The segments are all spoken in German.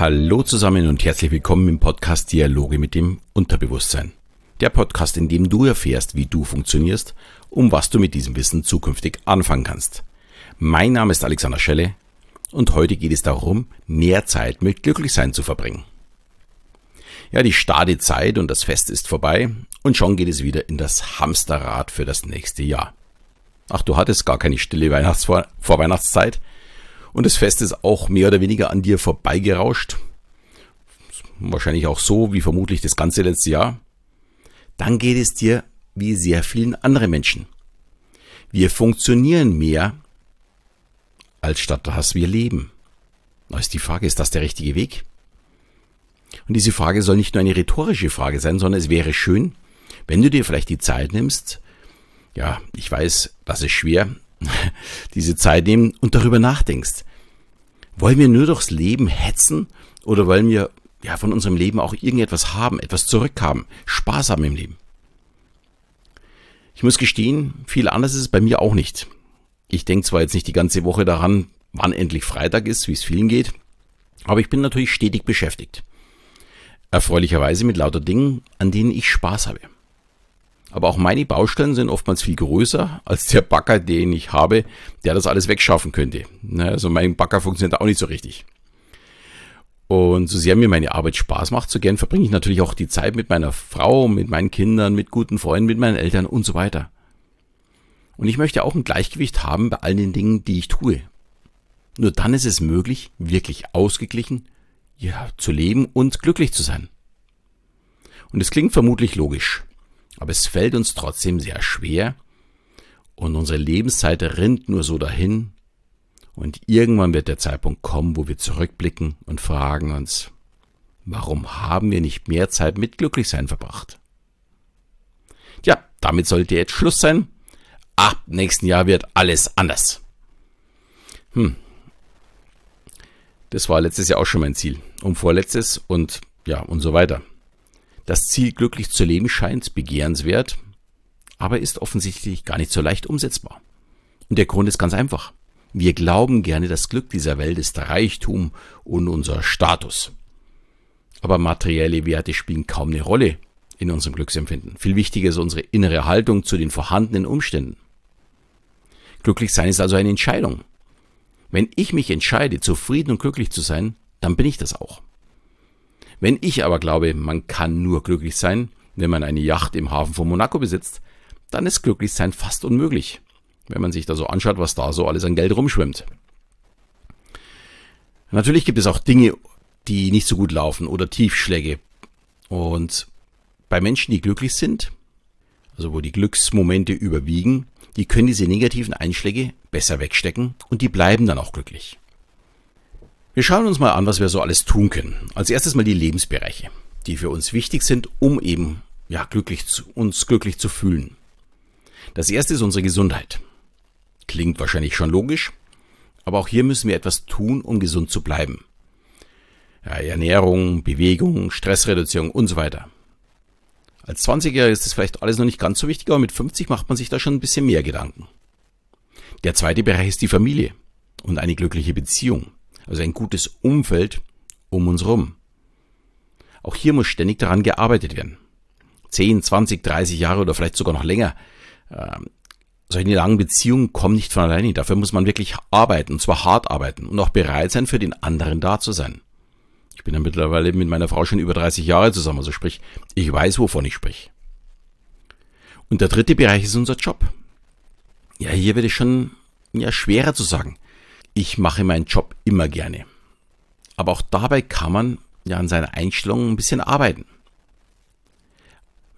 Hallo zusammen und herzlich willkommen im Podcast Dialoge mit dem Unterbewusstsein. Der Podcast, in dem du erfährst, wie du funktionierst, um was du mit diesem Wissen zukünftig anfangen kannst. Mein Name ist Alexander Schelle und heute geht es darum, mehr Zeit mit Glücklichsein zu verbringen. Ja, die starre Zeit und das Fest ist vorbei und schon geht es wieder in das Hamsterrad für das nächste Jahr. Ach, du hattest gar keine stille Weihnachtsvor Vorweihnachtszeit und das Fest ist auch mehr oder weniger an dir vorbeigerauscht. Wahrscheinlich auch so wie vermutlich das ganze letzte Jahr. Dann geht es dir wie sehr vielen anderen Menschen. Wir funktionieren mehr, als statt dass wir leben. Da ist die Frage, ist das der richtige Weg? Und diese Frage soll nicht nur eine rhetorische Frage sein, sondern es wäre schön, wenn du dir vielleicht die Zeit nimmst, ja, ich weiß, das ist schwer, diese Zeit nehmen und darüber nachdenkst. Wollen wir nur durchs Leben hetzen oder wollen wir ja von unserem Leben auch irgendetwas haben, etwas zurückhaben, Spaß haben im Leben? Ich muss gestehen, viel anders ist es bei mir auch nicht. Ich denke zwar jetzt nicht die ganze Woche daran, wann endlich Freitag ist, wie es vielen geht, aber ich bin natürlich stetig beschäftigt. Erfreulicherweise mit lauter Dingen, an denen ich Spaß habe. Aber auch meine Baustellen sind oftmals viel größer als der Bagger, den ich habe, der das alles wegschaffen könnte. Also mein Bagger funktioniert auch nicht so richtig. Und so sehr mir meine Arbeit Spaß macht, so gern verbringe ich natürlich auch die Zeit mit meiner Frau, mit meinen Kindern, mit guten Freunden, mit meinen Eltern und so weiter. Und ich möchte auch ein Gleichgewicht haben bei all den Dingen, die ich tue. Nur dann ist es möglich, wirklich ausgeglichen, ja, zu leben und glücklich zu sein. Und es klingt vermutlich logisch. Aber es fällt uns trotzdem sehr schwer und unsere Lebenszeit rinnt nur so dahin und irgendwann wird der Zeitpunkt kommen, wo wir zurückblicken und fragen uns, warum haben wir nicht mehr Zeit mit Glücklichsein verbracht? Ja, damit sollte jetzt Schluss sein. Ab nächsten Jahr wird alles anders. Hm. Das war letztes Jahr auch schon mein Ziel. Und vorletztes und ja, und so weiter. Das Ziel, glücklich zu leben, scheint begehrenswert, aber ist offensichtlich gar nicht so leicht umsetzbar. Und der Grund ist ganz einfach. Wir glauben gerne, das Glück dieser Welt ist Reichtum und unser Status. Aber materielle Werte spielen kaum eine Rolle in unserem Glücksempfinden. Viel wichtiger ist unsere innere Haltung zu den vorhandenen Umständen. Glücklich sein ist also eine Entscheidung. Wenn ich mich entscheide, zufrieden und glücklich zu sein, dann bin ich das auch. Wenn ich aber glaube, man kann nur glücklich sein, wenn man eine Yacht im Hafen von Monaco besitzt, dann ist glücklich sein fast unmöglich, wenn man sich da so anschaut, was da so alles an Geld rumschwimmt. Natürlich gibt es auch Dinge, die nicht so gut laufen oder Tiefschläge. Und bei Menschen, die glücklich sind, also wo die Glücksmomente überwiegen, die können diese negativen Einschläge besser wegstecken und die bleiben dann auch glücklich. Wir schauen uns mal an, was wir so alles tun können. Als erstes mal die Lebensbereiche, die für uns wichtig sind, um eben ja, glücklich zu, uns glücklich zu fühlen. Das erste ist unsere Gesundheit. Klingt wahrscheinlich schon logisch, aber auch hier müssen wir etwas tun, um gesund zu bleiben. Ja, Ernährung, Bewegung, Stressreduzierung und so weiter. Als 20er ist das vielleicht alles noch nicht ganz so wichtig, aber mit 50 macht man sich da schon ein bisschen mehr Gedanken. Der zweite Bereich ist die Familie und eine glückliche Beziehung also ein gutes Umfeld um uns rum. Auch hier muss ständig daran gearbeitet werden. 10, 20, 30 Jahre oder vielleicht sogar noch länger. Ähm, solche langen Beziehungen kommen nicht von alleine. Dafür muss man wirklich arbeiten, und zwar hart arbeiten und auch bereit sein, für den anderen da zu sein. Ich bin ja mittlerweile mit meiner Frau schon über 30 Jahre zusammen, also sprich, ich weiß, wovon ich sprich. Und der dritte Bereich ist unser Job. Ja, hier wird es schon ja, schwerer zu sagen ich mache meinen Job immer gerne. Aber auch dabei kann man ja an seiner Einstellung ein bisschen arbeiten.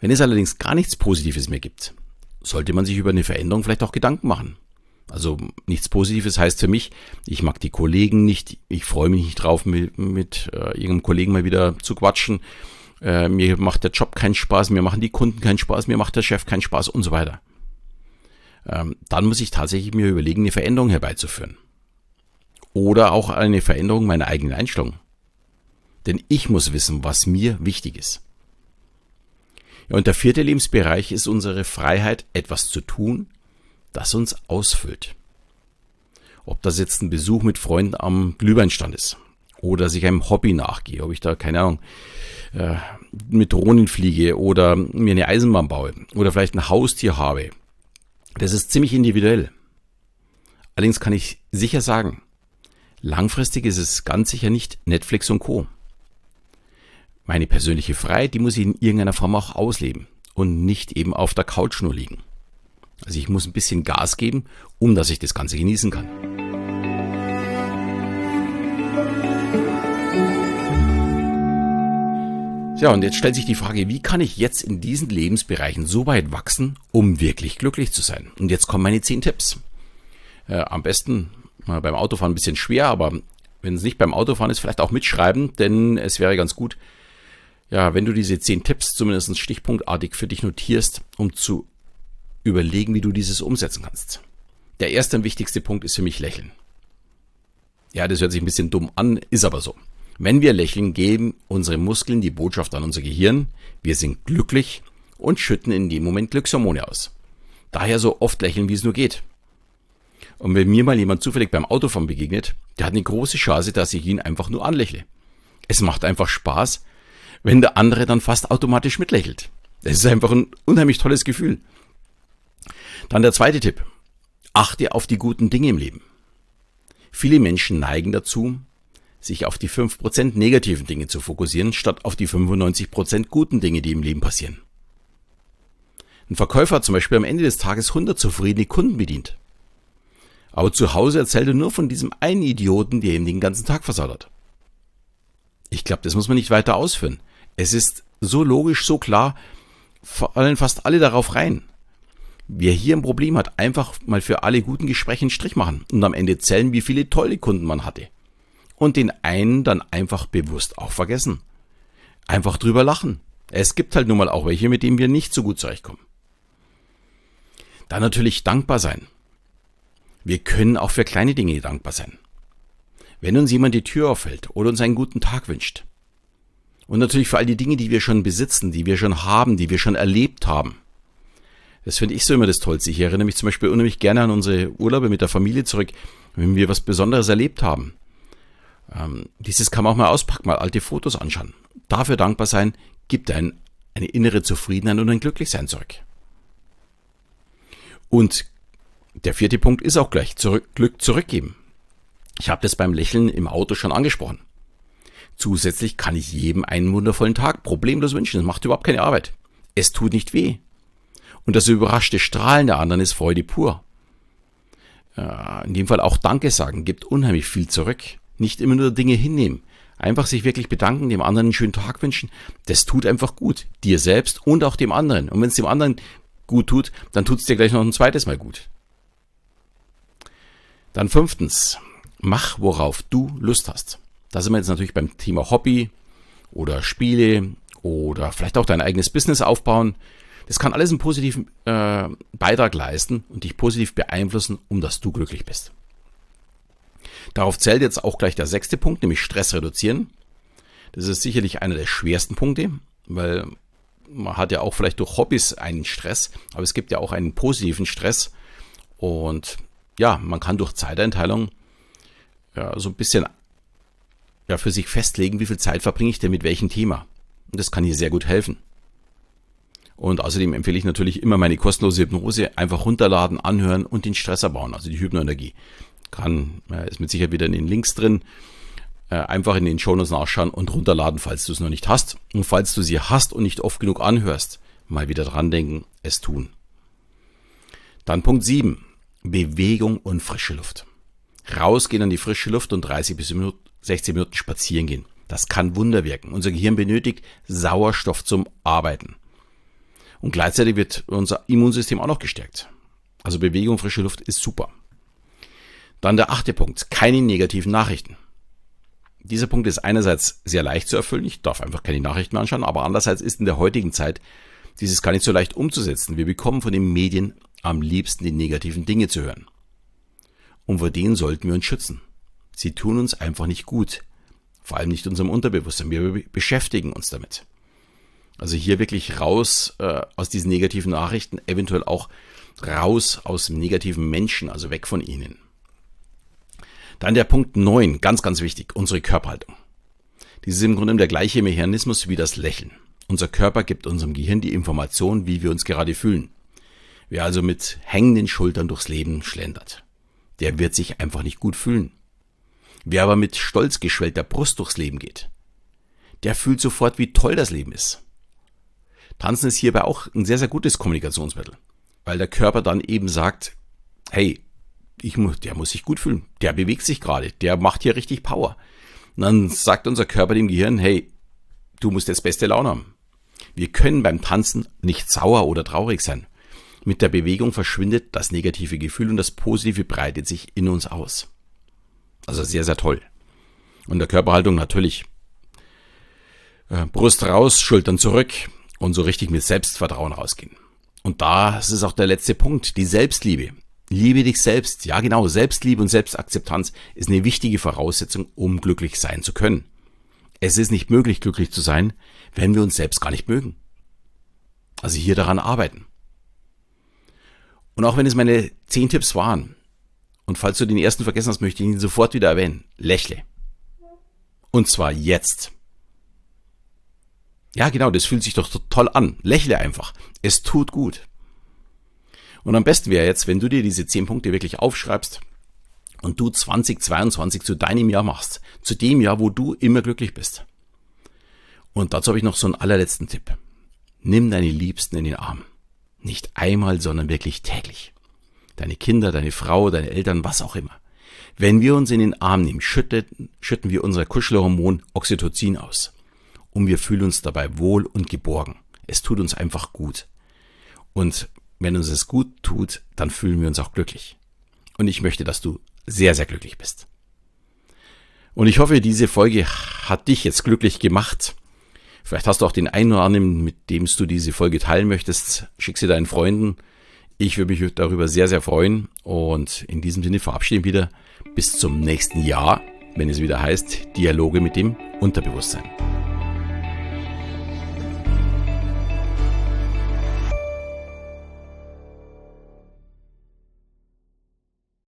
Wenn es allerdings gar nichts Positives mehr gibt, sollte man sich über eine Veränderung vielleicht auch Gedanken machen. Also nichts Positives heißt für mich, ich mag die Kollegen nicht, ich freue mich nicht drauf, mit, mit äh, irgendeinem Kollegen mal wieder zu quatschen. Äh, mir macht der Job keinen Spaß, mir machen die Kunden keinen Spaß, mir macht der Chef keinen Spaß und so weiter. Ähm, dann muss ich tatsächlich mir überlegen, eine Veränderung herbeizuführen oder auch eine Veränderung meiner eigenen Einstellung. Denn ich muss wissen, was mir wichtig ist. Ja, und der vierte Lebensbereich ist unsere Freiheit, etwas zu tun, das uns ausfüllt. Ob das jetzt ein Besuch mit Freunden am Glühweinstand ist oder dass ich einem Hobby nachgehe, ob ich da, keine Ahnung, äh, mit Drohnen fliege oder mir eine Eisenbahn baue oder vielleicht ein Haustier habe. Das ist ziemlich individuell. Allerdings kann ich sicher sagen, langfristig ist es ganz sicher nicht Netflix und Co. Meine persönliche Freiheit, die muss ich in irgendeiner Form auch ausleben und nicht eben auf der Couch nur liegen. Also ich muss ein bisschen Gas geben, um dass ich das Ganze genießen kann. Ja, und jetzt stellt sich die Frage, wie kann ich jetzt in diesen Lebensbereichen so weit wachsen, um wirklich glücklich zu sein? Und jetzt kommen meine zehn Tipps. Äh, am besten beim Autofahren ein bisschen schwer, aber wenn es nicht beim Autofahren ist, vielleicht auch mitschreiben, denn es wäre ganz gut, ja, wenn du diese zehn Tipps zumindest stichpunktartig für dich notierst, um zu überlegen, wie du dieses umsetzen kannst. Der erste und wichtigste Punkt ist für mich Lächeln. Ja, das hört sich ein bisschen dumm an, ist aber so. Wenn wir lächeln, geben unsere Muskeln die Botschaft an unser Gehirn, wir sind glücklich und schütten in dem Moment Glückshormone aus. Daher so oft lächeln, wie es nur geht. Und wenn mir mal jemand zufällig beim Autofahren begegnet, der hat eine große Chance, dass ich ihn einfach nur anlächle. Es macht einfach Spaß, wenn der andere dann fast automatisch mitlächelt. Das ist einfach ein unheimlich tolles Gefühl. Dann der zweite Tipp. Achte auf die guten Dinge im Leben. Viele Menschen neigen dazu, sich auf die 5% negativen Dinge zu fokussieren, statt auf die 95% guten Dinge, die im Leben passieren. Ein Verkäufer hat zum Beispiel am Ende des Tages 100 zufriedene Kunden bedient. Aber zu Hause erzählt er nur von diesem einen Idioten, der ihm den ganzen Tag versaut hat. Ich glaube, das muss man nicht weiter ausführen. Es ist so logisch, so klar, fallen fast alle darauf rein. Wer hier ein Problem hat, einfach mal für alle guten Gespräche einen Strich machen und am Ende zählen, wie viele tolle Kunden man hatte und den einen dann einfach bewusst auch vergessen. Einfach drüber lachen. Es gibt halt nun mal auch welche, mit denen wir nicht so gut zurechtkommen. Dann natürlich dankbar sein. Wir können auch für kleine Dinge dankbar sein. Wenn uns jemand die Tür aufhält oder uns einen guten Tag wünscht. Und natürlich für all die Dinge, die wir schon besitzen, die wir schon haben, die wir schon erlebt haben. Das finde ich so immer das Tollste. Ich erinnere mich zum Beispiel unheimlich gerne an unsere Urlaube mit der Familie zurück, wenn wir was Besonderes erlebt haben. Ähm, dieses kann man auch mal auspacken, mal alte Fotos anschauen. Dafür dankbar sein, gibt ein, eine innere Zufriedenheit und ein Glücklichsein zurück. Und der vierte Punkt ist auch gleich zurück, Glück zurückgeben. Ich habe das beim Lächeln im Auto schon angesprochen. Zusätzlich kann ich jedem einen wundervollen Tag problemlos wünschen. Es macht überhaupt keine Arbeit. Es tut nicht weh. Und das überraschte Strahlen der anderen ist Freude pur. In dem Fall auch Danke sagen, gibt unheimlich viel zurück. Nicht immer nur Dinge hinnehmen. Einfach sich wirklich bedanken, dem anderen einen schönen Tag wünschen. Das tut einfach gut. Dir selbst und auch dem anderen. Und wenn es dem anderen gut tut, dann tut es dir gleich noch ein zweites Mal gut. Dann fünftens, mach, worauf du Lust hast. Da sind wir jetzt natürlich beim Thema Hobby oder Spiele oder vielleicht auch dein eigenes Business aufbauen. Das kann alles einen positiven äh, Beitrag leisten und dich positiv beeinflussen, um dass du glücklich bist. Darauf zählt jetzt auch gleich der sechste Punkt, nämlich Stress reduzieren. Das ist sicherlich einer der schwersten Punkte, weil man hat ja auch vielleicht durch Hobbys einen Stress, aber es gibt ja auch einen positiven Stress. Und ja, man kann durch Zeiteinteilung ja, so ein bisschen ja, für sich festlegen, wie viel Zeit verbringe ich denn mit welchem Thema. Und das kann hier sehr gut helfen. Und außerdem empfehle ich natürlich immer meine kostenlose Hypnose einfach runterladen, anhören und den Stress erbauen, also die Hypnoenergie kann, ist mit Sicherheit wieder in den Links drin. Äh, einfach in den Shownotes nachschauen und runterladen, falls du es noch nicht hast. Und falls du sie hast und nicht oft genug anhörst, mal wieder dran denken, es tun. Dann Punkt 7. Bewegung und frische Luft. Rausgehen an die frische Luft und 30 bis 60 Minuten spazieren gehen. Das kann Wunder wirken. Unser Gehirn benötigt Sauerstoff zum Arbeiten. Und gleichzeitig wird unser Immunsystem auch noch gestärkt. Also Bewegung, frische Luft ist super. Dann der achte Punkt, keine negativen Nachrichten. Dieser Punkt ist einerseits sehr leicht zu erfüllen, ich darf einfach keine Nachrichten mehr anschauen, aber andererseits ist in der heutigen Zeit dieses gar nicht so leicht umzusetzen. Wir bekommen von den Medien am liebsten die negativen Dinge zu hören. Und vor denen sollten wir uns schützen. Sie tun uns einfach nicht gut. Vor allem nicht unserem Unterbewusstsein. Wir beschäftigen uns damit. Also hier wirklich raus äh, aus diesen negativen Nachrichten, eventuell auch raus aus negativen Menschen, also weg von ihnen. Dann der Punkt 9, ganz, ganz wichtig, unsere Körperhaltung. Dies ist im Grunde der gleiche Mechanismus wie das Lächeln. Unser Körper gibt unserem Gehirn die Information, wie wir uns gerade fühlen. Wer also mit hängenden Schultern durchs Leben schlendert, der wird sich einfach nicht gut fühlen. Wer aber mit stolz geschwellter Brust durchs Leben geht, der fühlt sofort, wie toll das Leben ist. Tanzen ist hierbei auch ein sehr, sehr gutes Kommunikationsmittel, weil der Körper dann eben sagt, hey, ich muss, der muss sich gut fühlen, der bewegt sich gerade, der macht hier richtig Power. Und dann sagt unser Körper dem Gehirn, hey, du musst jetzt beste Laune haben. Wir können beim Tanzen nicht sauer oder traurig sein. Mit der Bewegung verschwindet das negative Gefühl und das Positive breitet sich in uns aus. Also sehr, sehr toll. Und der Körperhaltung natürlich. Äh, Brust raus, Schultern zurück und so richtig mit Selbstvertrauen rausgehen. Und das ist auch der letzte Punkt, die Selbstliebe. Liebe dich selbst. Ja, genau. Selbstliebe und Selbstakzeptanz ist eine wichtige Voraussetzung, um glücklich sein zu können. Es ist nicht möglich, glücklich zu sein, wenn wir uns selbst gar nicht mögen. Also hier daran arbeiten. Und auch wenn es meine zehn Tipps waren, und falls du den ersten vergessen hast, möchte ich ihn sofort wieder erwähnen. Lächle. Und zwar jetzt. Ja, genau, das fühlt sich doch toll an. Lächle einfach. Es tut gut. Und am besten wäre jetzt, wenn du dir diese zehn Punkte wirklich aufschreibst und du 2022 zu deinem Jahr machst, zu dem Jahr, wo du immer glücklich bist. Und dazu habe ich noch so einen allerletzten Tipp. Nimm deine Liebsten in den Arm. Nicht einmal, sondern wirklich täglich. Deine Kinder, deine Frau, deine Eltern, was auch immer. Wenn wir uns in den Arm nehmen, schütten, schütten wir unser Kuschelhormon Oxytocin aus. Und wir fühlen uns dabei wohl und geborgen. Es tut uns einfach gut. Und wenn uns es gut tut, dann fühlen wir uns auch glücklich. Und ich möchte, dass du sehr, sehr glücklich bist. Und ich hoffe, diese Folge hat dich jetzt glücklich gemacht. Vielleicht hast du auch den einen oder anderen, mit dem du diese Folge teilen möchtest. Schick sie deinen Freunden. Ich würde mich darüber sehr, sehr freuen. Und in diesem Sinne verabschieden wir wieder bis zum nächsten Jahr, wenn es wieder heißt Dialoge mit dem Unterbewusstsein.